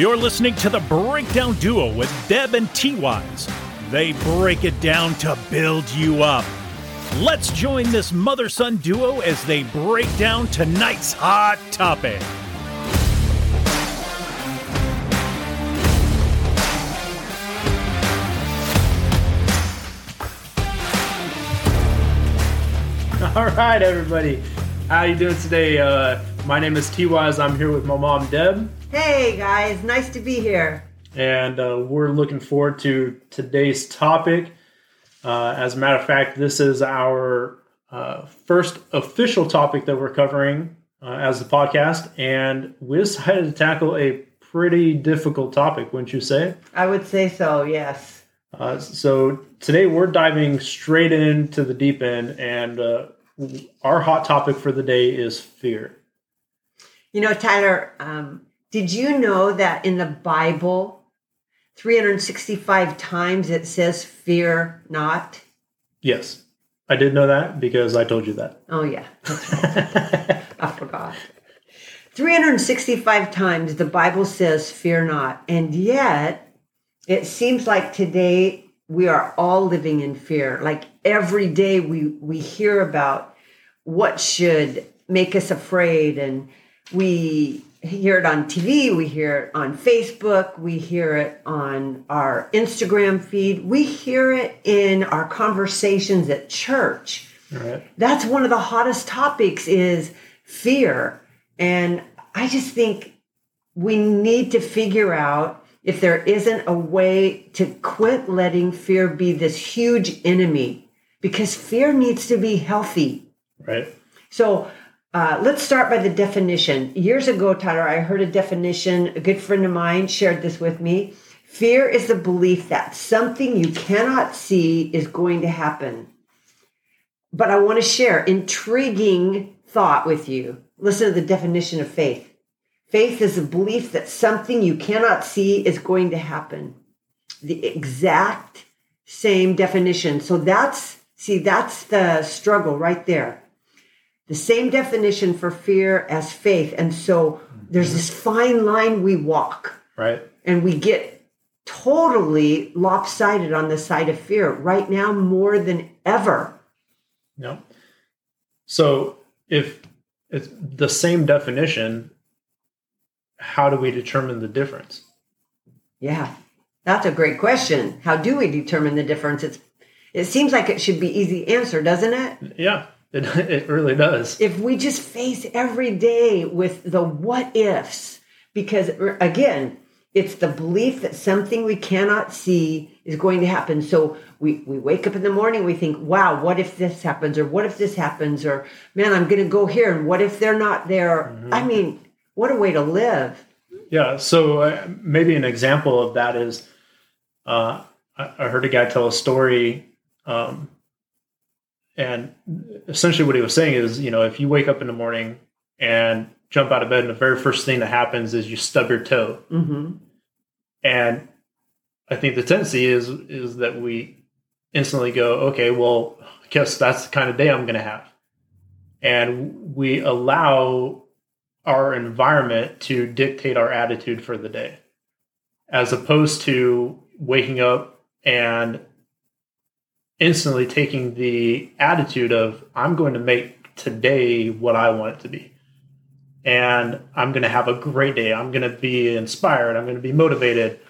You're listening to the Breakdown Duo with Deb and T Wise. They break it down to build you up. Let's join this mother son duo as they break down tonight's hot topic. All right, everybody. How you doing today? Uh, my name is T Wise. I'm here with my mom, Deb, Hey guys, nice to be here. and uh, we're looking forward to today's topic. Uh, as a matter of fact, this is our uh, first official topic that we're covering uh, as the podcast, and we decided to tackle a pretty difficult topic, wouldn't you say? I would say so, yes. Uh, so today we're diving straight into the deep end, and uh, our hot topic for the day is fear. You know, Tyler, um, did you know that in the Bible, 365 times it says, fear not? Yes, I did know that because I told you that. Oh, yeah, I forgot. 365 times the Bible says, fear not. And yet, it seems like today we are all living in fear. Like every day we, we hear about what should make us afraid. And we hear it on TV, we hear it on Facebook, we hear it on our Instagram feed, we hear it in our conversations at church right. that's one of the hottest topics is fear and i just think we need to figure out if there isn't a way to quit letting fear be this huge enemy because fear needs to be healthy Right. so uh, let's start by the definition. Years ago, Tyler, I heard a definition. A good friend of mine shared this with me. Fear is the belief that something you cannot see is going to happen. But I want to share intriguing thought with you. Listen to the definition of faith. Faith is a belief that something you cannot see is going to happen. The exact same definition. So that's see that's the struggle right there the same definition for fear as faith. And so there's this fine line we walk Right. and we get totally lopsided on the side of fear right now more than ever. No. So if it's the same definition, how do we determine the difference? Yeah, that's a great question. How do we determine the difference? It's, it seems like it should be easy answer, doesn't it? Yeah, it, it really does. if we just face every day with the what ifs, because again, it's the belief that something we cannot see is going to happen. So we, we wake up in the morning, we think, wow, what if this happens? Or what if this happens? Or man, I'm going to go here. And what if they're not there? I mean, what a way to live. Yeah. So uh, maybe an example of that is uh, I, I heard a guy tell a story. Um, and essentially what he was saying is, you know, if you wake up in the morning and jump out of bed and the very first thing that happens is you stub your toe. hmm And I think the tendency is is that we instantly go, okay, well, I guess that's the kind of day I'm going to have, and we allow our environment to dictate our attitude for the day, as opposed to waking up and instantly taking the attitude of I'm going to make today what I want it to be. And I'm going to have a great day. I'm going to be inspired. I'm going to be motivated.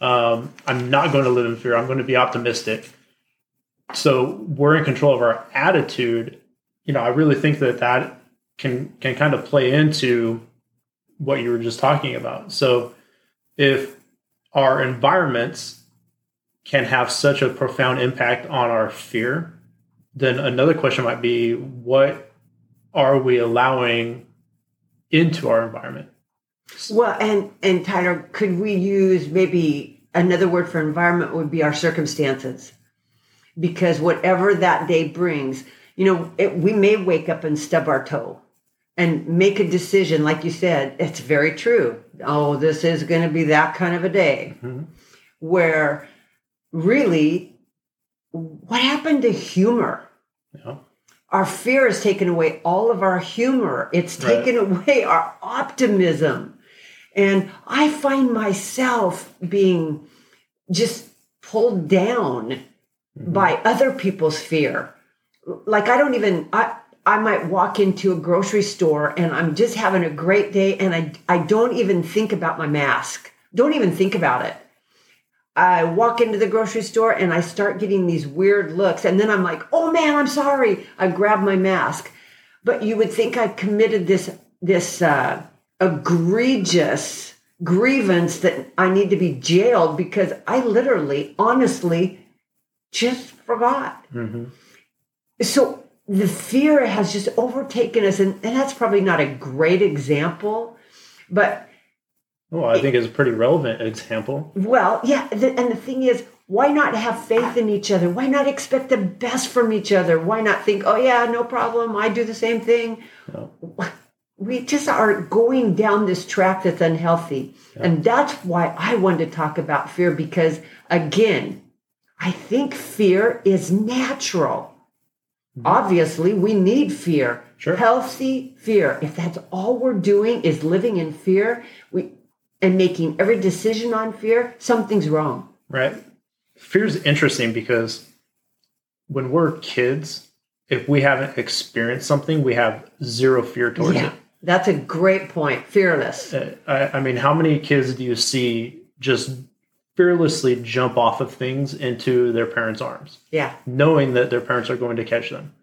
Um, I'm not going to live in fear. I'm going to be optimistic. So we're in control of our attitude. You know, I really think that that can can kind of play into what you were just talking about. So if our environments can have such a profound impact on our fear, then another question might be what are we allowing into our environment? Well, and and Tyler, could we use maybe another word for environment would be our circumstances, because whatever that day brings, you know, it, we may wake up and stub our toe, and make a decision, like you said. It's very true. Oh, this is going to be that kind of a day, Mhm. where really, what happened to humor? Know? our fear has taken away all of our humor. It's Right. taken away our optimism. And I find myself being just pulled down mm-hmm. by other people's fear. Like I don't even I I might walk into a grocery store and I'm just having a great day and I I don't even think about my mask. Don't even think about it. I walk into the grocery store and I start getting these weird looks and then I'm like, "Oh man, I'm sorry." I grab my mask. But you would think I committed this this uh egregious grievance that I need to be jailed because I literally, honestly, just forgot. Mm-hmm. So the fear has just overtaken us, and, and that's probably not a great example, but Well, I think it's a pretty relevant example. well, yeah. The, and the thing is, why not have faith in each other? Why not expect the best from each other? Why not think, oh, yeah, no problem, I do the same thing? No. we just are going down this track that's unhealthy. And that's why I wanted to talk about fear because, again, I think fear is natural. Mm-hmm. Obviously, we need fear. Sure. Healthy fear. If that's all we're doing is living in fear, we and making every decision on fear, something's wrong. Right. Fear is interesting because when we're kids, if we haven't experienced something, we have zero fear towards Yeah. That's a great point. Fearless. Uh, I, I mean, how many kids do you see just fearlessly jump off of things into their parents' arms, Yeah. knowing that their parents are going to catch them?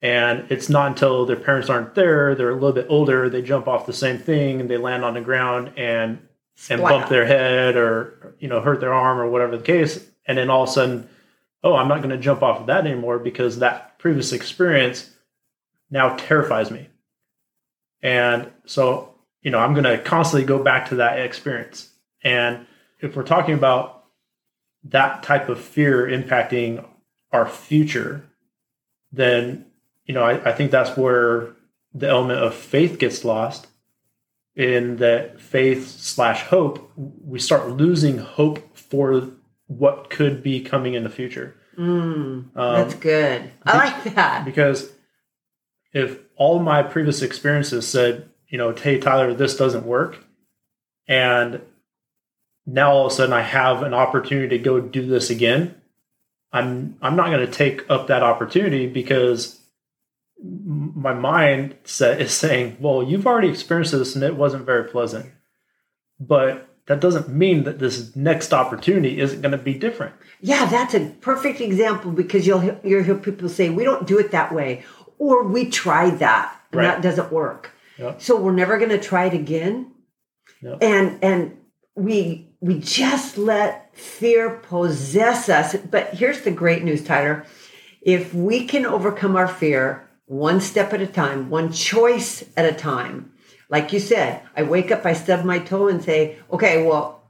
And it's not until their parents aren't there, they're a little bit older, they jump off the same thing and they land on the ground and and bump their head or you know hurt their arm or whatever the case. And then all of a sudden oh i'm not going to jump off of that anymore because that previous experience now terrifies me. And so you know i'm going to constantly go back to that experience. And if we're talking about that type of fear impacting our future then you know i, I think that's where the element of faith gets lost in that faith slash hope, we start losing hope for what could be coming in the future. Mm, Um, that's good. I like that. because if all my previous experiences said, you know, hey Tyler, this doesn't work, and now all of a sudden I have an opportunity to go do this again, I'm I'm not going to take up that opportunity because my mindset is saying, well, you've already experienced this and it wasn't very pleasant, but that doesn't mean that this next opportunity isn't going to be different. Yeah, that's a perfect example because you'll hear- you'll hear people say we don't do it that way, or we tried that and Right. that doesn't work. Yep. So we're never going to try it again. Yep. And and we we just let fear possess us. But here's the great news, Tyler. If we can overcome our fear one step at a time, one choice at a time, like you said, I wake up, I stub my toe and say, okay, well,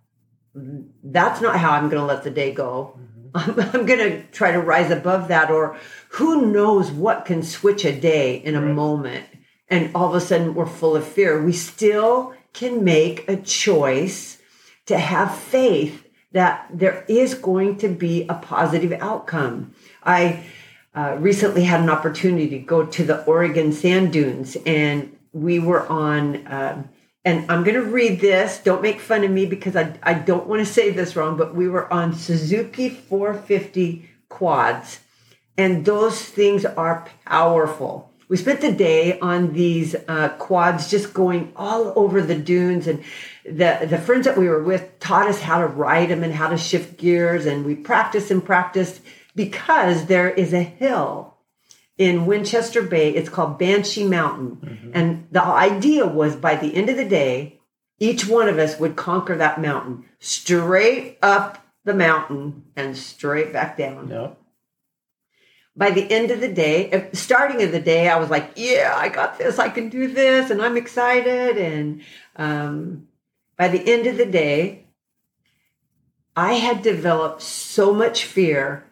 that's not how I'm going to let the day go. Mm-hmm. I'm, I'm going to try to rise above that. Or who knows what can switch a day in a Right. moment. And all of a sudden we're full of fear. We still can make a choice to have faith that there is going to be a positive outcome. I uh, recently had an opportunity to go to the Oregon sand dunes, and we were on. Um, and I'm going to read this. Don't make fun of me because I, I don't want to say this wrong, but we were on Suzuki 450 quads, and those things are powerful. We spent the day on these uh, quads, just going all over the dunes, and the the friends that we were with taught us how to ride them and how to shift gears, and we practiced and practiced because there is a hill in Winchester Bay. It's called Banshee Mountain. And the idea was by the end of the day, each one of us would conquer that mountain straight up the mountain and straight back down. No. By the end of the day, uh, starting of the day, I was like, yeah, I got this. I can do this. And I'm excited. And um, by the end of the day, I had developed so much fear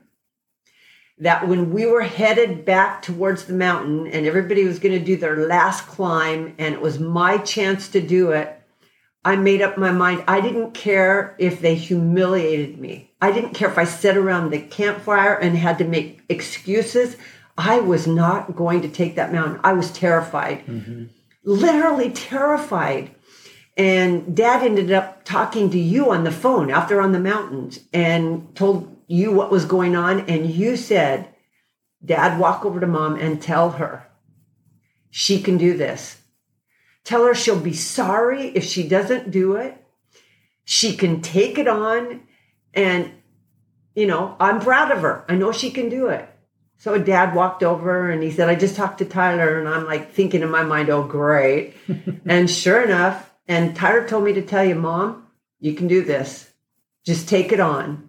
that when we were headed back towards the mountain and everybody was going to do their last climb and it was my chance to do it, I made up my mind. I didn't care if they humiliated me. I didn't care if I sat around the campfire and had to make excuses. I was not going to take that mountain. I was terrified, mm-hmm. literally terrified. And dad ended up talking to you on the phone out there on the mountains and told you what was going on. And you said, Dad, walk over to mom and tell her she can do this. Tell her she'll be sorry if she doesn't do it. She can take it on. And, you know, I'm proud of her. I know she can do it. So dad walked over and he said, I just talked to Tyler. And I'm like thinking in my mind, oh, great. and sure enough, and Tyler told me to tell you, Mom, you can do this. Just take it on.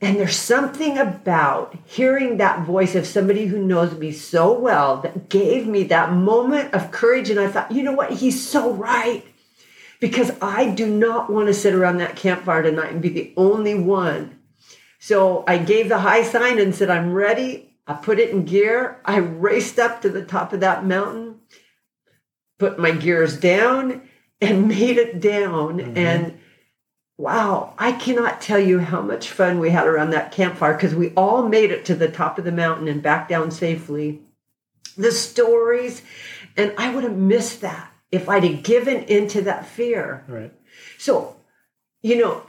And there's something about hearing that voice of somebody who knows me so well that gave me that moment of courage. And I thought, you know what? He's so right. Because I do not want to sit around that campfire tonight and be the only one. So I gave the high sign and said, I'm ready. I put it in gear. I raced up to the top of that mountain, put my gears down, and made it down. Mm-hmm. And wow, I cannot tell you how much fun we had around that campfire because we all made it to the top of the mountain and back down safely. The stories, and I would have missed that if I'd have given into that fear. Right. So, you know,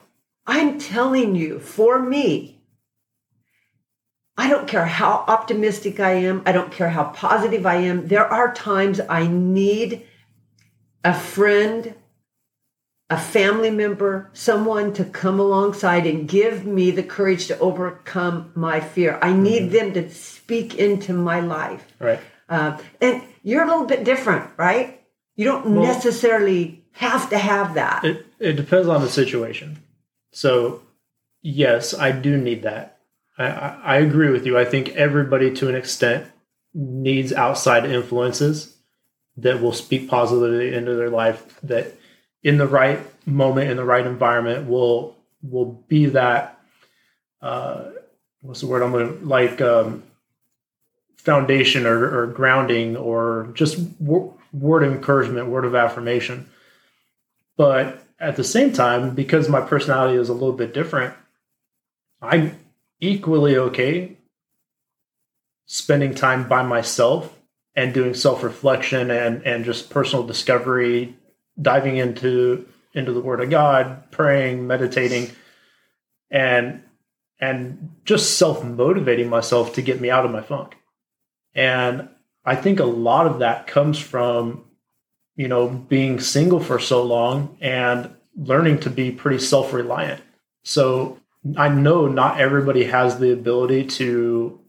I'm telling you, for me, I don't care how optimistic I am. I don't care how positive I am. There are times I need a friend, a family member, someone to come alongside and give me the courage to overcome my fear. I need mm-hmm. them to speak into my life. Right. Uh, and you're a little bit different, right? You don't well, necessarily have to have that. It, it depends on the situation. So, yes, I do need that. I, I, I agree with you. I think everybody, to an extent, needs outside influences that will speak positively into their life that in the right moment in the right environment will will be that uh, what's the word I'm gonna like um, foundation or, or, grounding or just word of encouragement, word of affirmation. But at the same time, because my personality is a little bit different, I'm equally okay spending time by myself and doing self-reflection and and just personal discovery diving into into the word of god praying meditating and and just self-motivating myself to get me out of my funk. And i think a lot of that comes from you know being single for so long and learning to be pretty self-reliant. So i know not everybody has the ability to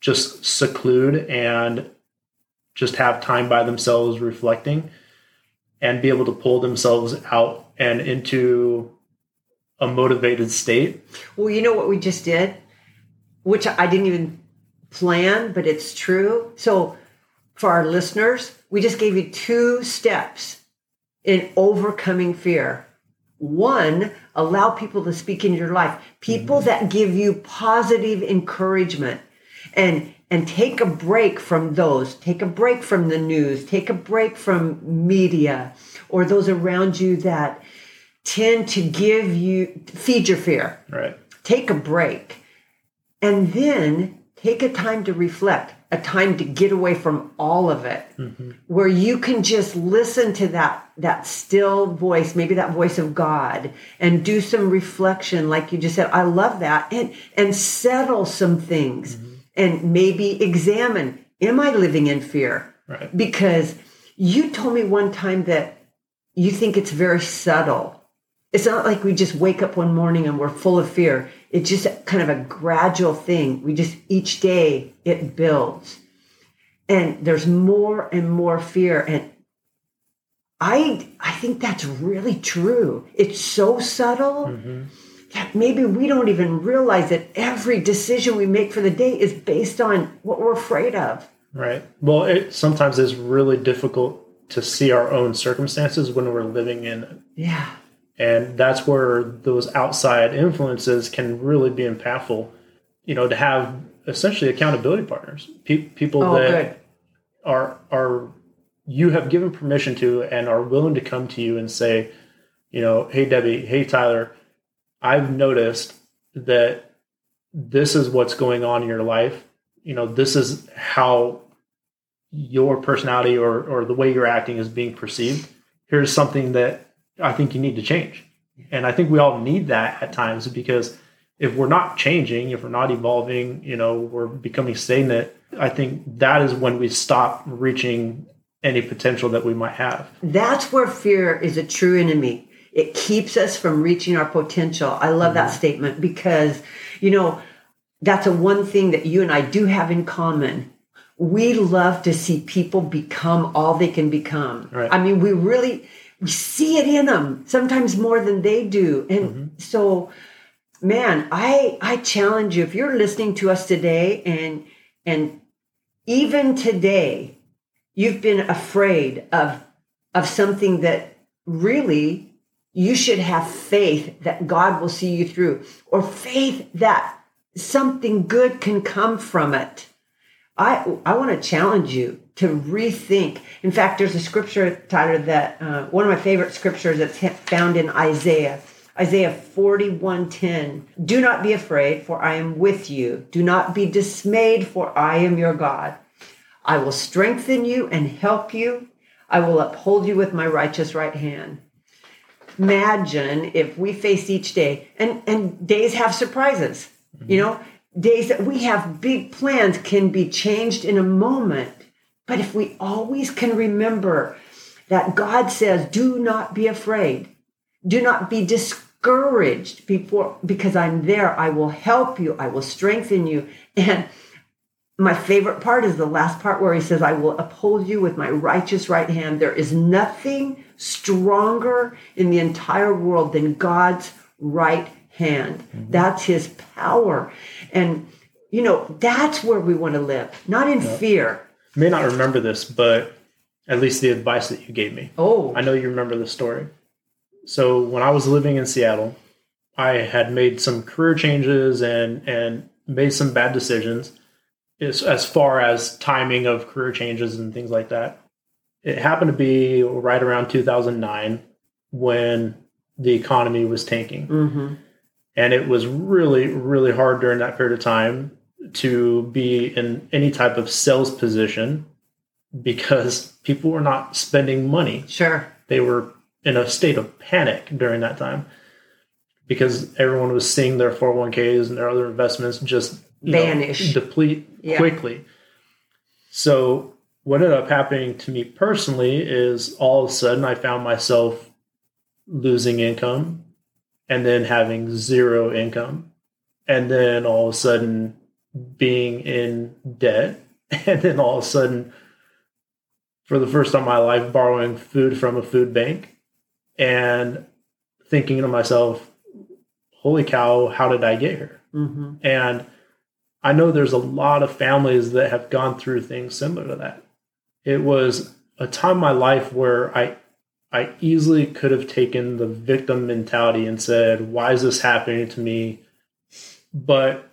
just seclude and just have time by themselves reflecting and be able to pull themselves out and into a motivated state. Well, you know what we just did, which I didn't even plan, but it's true. So, for our listeners, we just gave you two steps in overcoming fear. One, allow people to speak in your life, people mm-hmm. that give you positive encouragement. And and take a break from those. Take a break from the news. Take a break from media or those around you that tend to give you, feed your fear. Right. Take a break. And then take a time to reflect, a time to get away from all of it, mm-hmm. where you can just listen to that, that still voice, maybe that voice of God, and do some reflection, like you just said. I love that. And, and settle some things. Mm-hmm and maybe examine am I living in fear? Right. Because you told me one time that you think it's very subtle. It's not like we just wake up one morning and we're full of fear. It's just kind of a gradual thing. We just, each day it builds. And there's more and more fear. And I, I think that's really true. It's so subtle. Mm-hmm that maybe we don't even realize that every decision we make for the day is based on what we're afraid of. Right. Well, it sometimes is really difficult to see our own circumstances when we're living in it. Yeah. And that's where those outside influences can really be impactful. You know, to have essentially accountability partners, Pe- people oh, that good. are are you have given permission to and are willing to come to you and say, you know, hey Debbie, hey Tyler, I've noticed that this is what's going on in your life. You know, this is how your personality or, or the way you're acting is being perceived. Here's something that I think you need to change. And I think we all need that at times because if we're not changing, if we're not evolving, you know, we're becoming stagnant, I think that is when we stop reaching any potential that we might have. That's where fear is a true enemy. It keeps us from reaching our potential. I love that mm-hmm. statement because, you know, that's a one thing that you and I do have in common. We love to see people become all they can become. Right. I mean, we really we see it in them sometimes more than they do. And mm-hmm. so man, I I challenge you if you're listening to us today and and even today you've been afraid of of something that really you should have faith that God will see you through or faith that something good can come from it. I I want to challenge you to rethink. In fact, there's a scripture, Tyler, that uh, one of my favorite scriptures that's found in Isaiah. Isaiah 41:10 Do not be afraid for I am with you do not be dismayed for I am your God I will strengthen you and help you I will uphold you with my righteous right hand Imagine if we faced each day and and days have surprises you know days that we have big plans can be changed in a moment but if we always can remember that God says do not be afraid do not be discouraged before because I'm there. I will help you. I will strengthen you. And my favorite part is the last part where he says, I will uphold you with my righteous right hand. There is nothing stronger in the entire world than God's right hand. Mm-hmm. That's his power. And, you know, that's where we want to live, not in fear. You may not remember this, but at least the advice that you gave me. Oh, I know you remember the story. So when I was living in Seattle, I had made some career changes and and made some bad decisions as, as far as timing of career changes and things like that. It happened to be right around 2009 when the economy was tanking. hmm And it was really, really hard during that period of time to be in any type of sales position because people were not spending money sure. they were in a state of panic during that time because everyone was seeing their 401ks and their other investments just you know, Vanish. deplete Yeah. quickly. So what ended up happening to me personally is all of a sudden I found myself losing income and then having zero income. And then all of a sudden being in debt. And then all of a sudden for the first time in my life borrowing food from a food bank and thinking to myself holy cow how did i get here? Hmm and I know there's a lot of families that have gone through things similar to that. It was a time in my life where I I easily could have taken the victim mentality and said, "Why is this happening to me?" But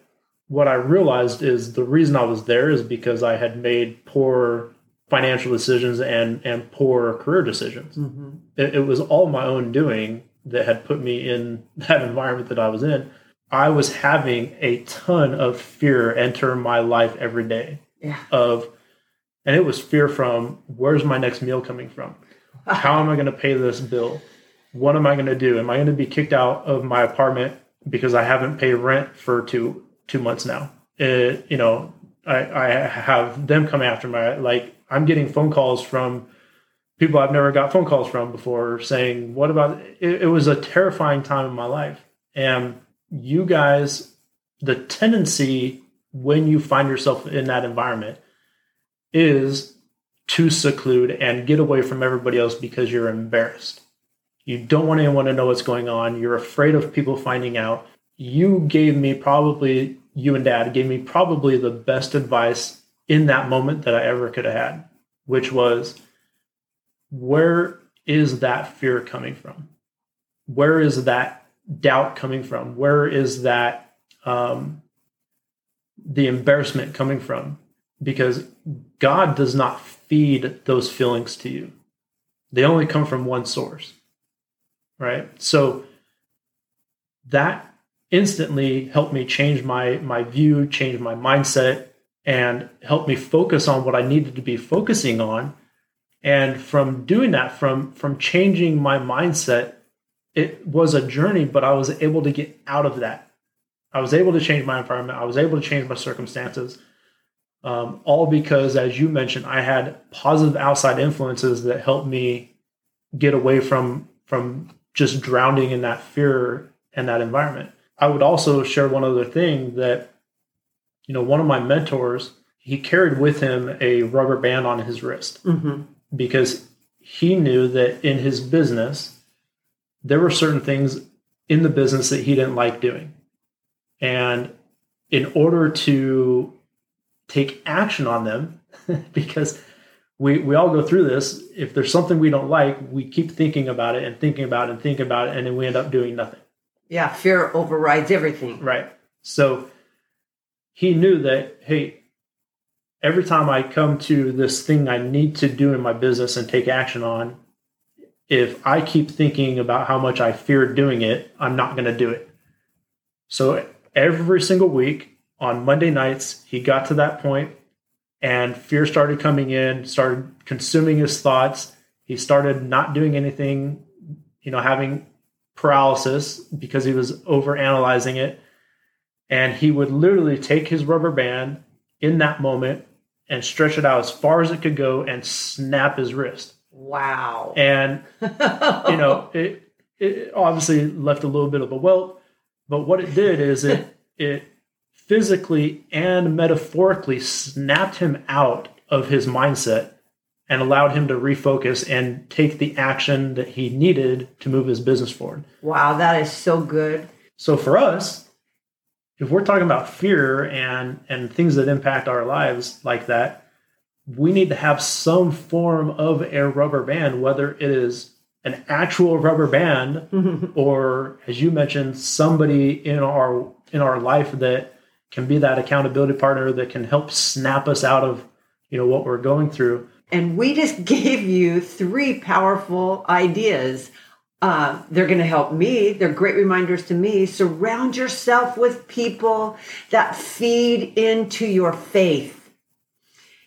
what I realized is the reason I was there is because I had made poor financial decisions and and poor career decisions. hmm It, it was all my own doing that had put me in that environment that I was in. I was having a ton of fear enter my life every day Yeah. of and it was fear from where's my next meal coming from? How am I going to pay this bill? What am I going to do? Am I going to be kicked out of my apartment because I haven't paid rent for two two months now? It, you know, I, I have them come after me. Like I'm getting phone calls from people I've never got phone calls from before saying, "What about?" It, it was a terrifying time in my life, and you guys, the tendency when you find yourself in that environment is to seclude and get away from everybody else because you're embarrassed. You don't want anyone to know what's going on. You're afraid of people finding out. You gave me probably, you and dad gave me probably the best advice in that moment that I ever could have had, which was where is that fear coming from? Where is that doubt coming from? Where is that um, the embarrassment coming from? Because God does not feed those feelings to you. They only come from one source. Right? So that instantly helped me change my my view, change my mindset and help me focus on what I needed to be focusing on. And from doing that from from changing my mindset it was a journey, but I was able to get out of that. I was able to change my environment. I was able to change my circumstances. Um, all because, as you mentioned, I had positive outside influences that helped me get away from from just drowning in that fear and that environment. I would also share one other thing that, you know, one of my mentors, he carried with him a rubber band on his wrist Mm-hmm. because he knew that in his business, there were certain things in the business that he didn't like doing. And in order to take action on them, because we, we all go through this, if there's something we don't like, we keep thinking about it and thinking about it and thinking about it, and then we end up doing nothing. Yeah, fear overrides everything. Right. So he knew that, hey, every time I come to this thing I need to do in my business and take action on, if I keep thinking about how much I fear doing it, I'm not going to do it. So every single week on Monday nights, he got to that point and fear started coming in, started consuming his thoughts. He started not doing anything, you know, having paralysis because he was over analyzing it. And he would literally take his rubber band in that moment and stretch it out as far as it could go and snap his wrist. Wow. And, you know, it, it obviously left a little bit of a welt, but what it did is it, it physically and metaphorically snapped him out of his mindset and allowed him to refocus and take the action that he needed to move his business forward. wow, that is so good. So for us, if we're talking about fear and and things that impact our lives like that, we need to have some form of a rubber band, whether it is an actual rubber band or as you mentioned, somebody in our in our life that can be that accountability partner that can help snap us out of you know what we're going through. And we just gave you three powerful ideas. Uh, they're going to help me. They're great reminders to me. Surround yourself with people that feed into your faith.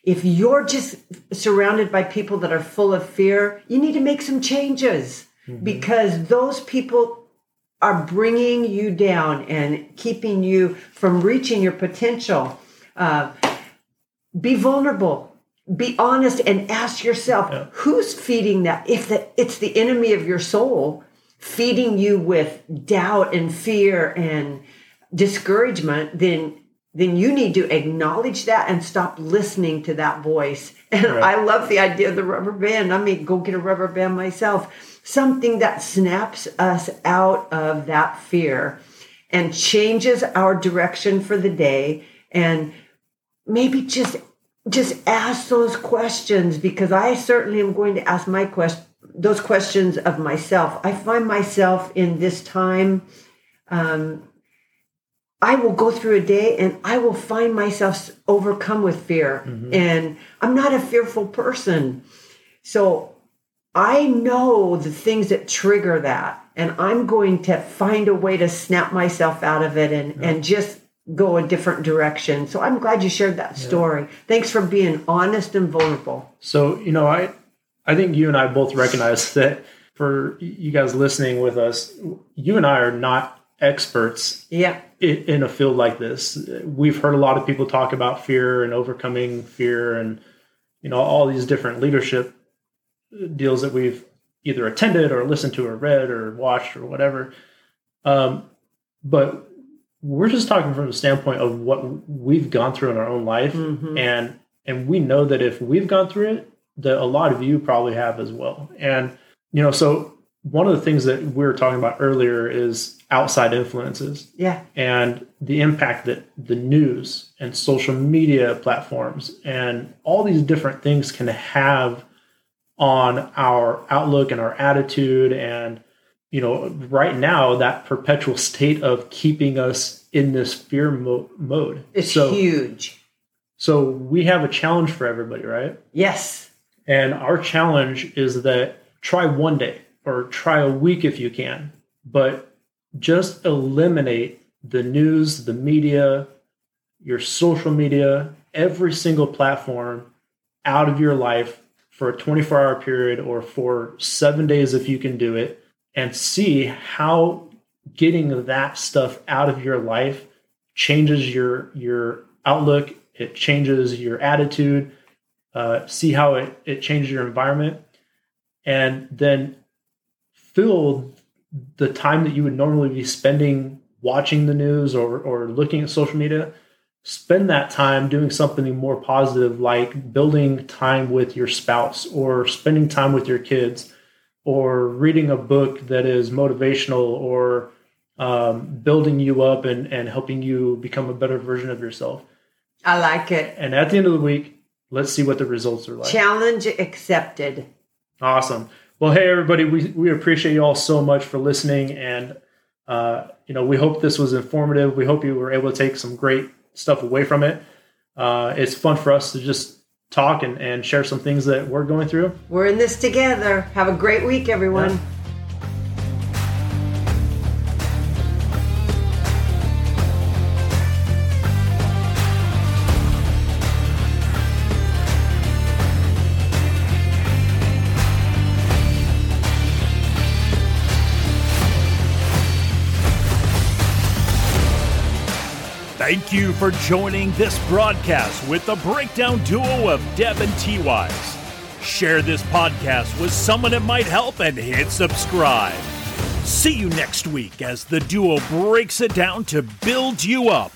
If you're just surrounded by people that are full of fear, you need to make some changes because those people are bringing you down and keeping you from reaching your potential. Uh, be vulnerable be honest and ask yourself Yeah. who's feeding that if the, it's the enemy of your soul feeding you with doubt and fear and discouragement then then you need to acknowledge that and stop listening to that voice and Right. i love the idea of the rubber band i mean go get a rubber band myself something that snaps us out of that fear and changes our direction for the day and maybe just just ask those questions because I certainly am going to ask my quest those questions of myself. I find myself in this time. Um, I will go through a day and I will find myself overcome with fear, and I'm not a fearful person. So I know the things that trigger that, and I'm going to find a way to snap myself out of it and, and just go a different direction. So I'm glad you shared that story. Thanks for being honest and vulnerable. So, you know, I I think you and I both recognize that for you guys listening with us, you and I are not experts Yeah. in, in a field like this. We've heard a lot of people talk about fear and overcoming fear and you know all these different leadership deals that we've either attended or listened to or read or watched or whatever. Um, but we're just talking from the standpoint of what we've gone through in our own life Mhm. and and we know that if we've gone through it that a lot of you probably have as well and you know so one of the things that we were talking about earlier is outside influences Yeah. and the impact that the news and social media platforms and all these different things can have on our outlook and our attitude and you know right now that perpetual state of keeping us in this fear mo- mode It's so huge. so we have a challenge for everybody right Yes. and our challenge is that try one day or try a week if you can, but just eliminate the news, the media, your social media, every single platform out of your life for a 24 hour period or for seven days if you can do it. and see how getting that stuff out of your life changes your your outlook it changes your attitude uh, see how it, it changes your environment and then fill the time that you would normally be spending watching the news or, or looking at social media spend that time doing something more positive like building time with your spouse or spending time with your kids or reading a book that is motivational or um, building you up and, and helping you become a better version of yourself. I like it. And at the end of the week, let's see what the results are like. Challenge accepted. Awesome. Well, hey, everybody, we, we appreciate you all so much for listening. And, uh, you know, we hope this was informative. We hope you were able to take some great stuff away from it. Uh, it's fun for us to just talk and, and share some things that we're going through. We're in this together. Have a great week, everyone. Yeah. Thank you for joining this broadcast with the breakdown duo of Deb and T Wise. Share this podcast with someone it might help and hit subscribe. See you next week as the duo breaks it down to build you up.